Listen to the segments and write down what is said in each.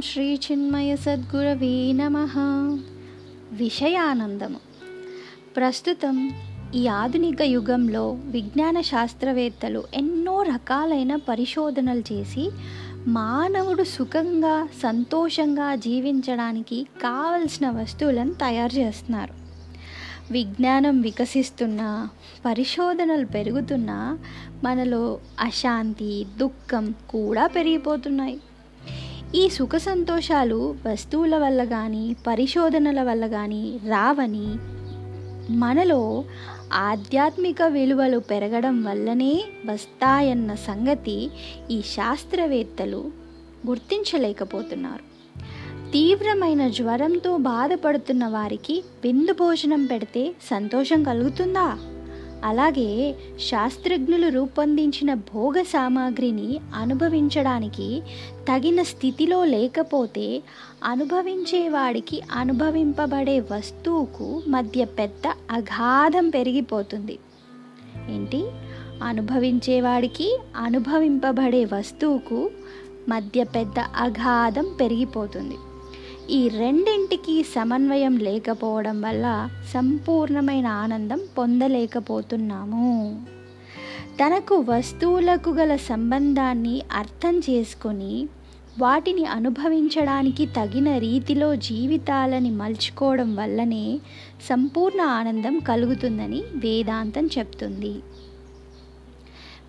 శ్రీ చిన్మయ సద్గురవే నమ. విషయానందము. ప్రస్తుతం ఈ ఆధునిక యుగంలో విజ్ఞాన శాస్త్రవేత్తలు ఎన్నో రకాలైన పరిశోధనలు చేసి మానవుడు సుఖంగా సంతోషంగా జీవించడానికి కావలసిన వస్తువులను తయారు చేస్తున్నారు. విజ్ఞానం వికసిస్తున్నా పరిశోధనలు పెరుగుతున్నా మనలో అశాంతి దుఃఖం కూడా పెరిగిపోతున్నాయి. ఈ సుఖ సంతోషాలు వస్తువుల వల్ల కానీ పరిశోధనల వల్ల కానీ రావని మనలో ఆధ్యాత్మిక విలువలు పెరగడం వల్లనే వస్తాయన్న సంగతి ఈ శాస్త్రవేత్తలు గుర్తించలేకపోతున్నారు. తీవ్రమైన జ్వరంతో బాధపడుతున్న వారికి విందు భోజనం పెడితే సంతోషం కలుగుతుందా? అలాగే శాస్త్రజ్ఞులు రూపొందించిన భోగ సామాగ్రిని అనుభవించడానికి తగిన స్థితిలో లేకపోతే అనుభవించేవాడికి అనుభవింపబడే వస్తువుకు మధ్య పెద్ద అగాధం పెరిగిపోతుంది. ఏంటి? అనుభవించేవాడికి అనుభవింపబడే వస్తువుకు మధ్య పెద్ద అగాధం పెరిగిపోతుంది. ఈ రెండింటికి సమన్వయం లేకపోవడం వల్ల సంపూర్ణమైన ఆనందం పొందలేకపోతున్నాము. తనకు వస్తువులకు గల సంబంధాన్ని అర్థం చేసుకొని వాటిని అనుభవించడానికి తగిన రీతిలో జీవితాలని మలుచుకోవడం వల్లనే సంపూర్ణ ఆనందం కలుగుతుందని వేదాంతం చెప్తుంది.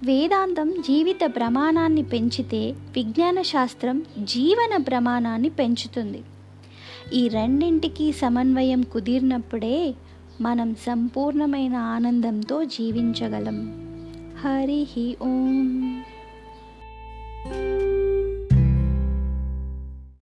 వేదాంతం జీవిత ప్రమాణాన్ని పెంచితే విజ్ఞాన శాస్త్రం జీవన ప్రమాణాన్ని పెంచుతుంది. ఈ రెండింటికి సమన్వయం కుదిరినప్పుడే మనం సంపూర్ణమైన ఆనందంతో జీవించగలం. హరి ఓం.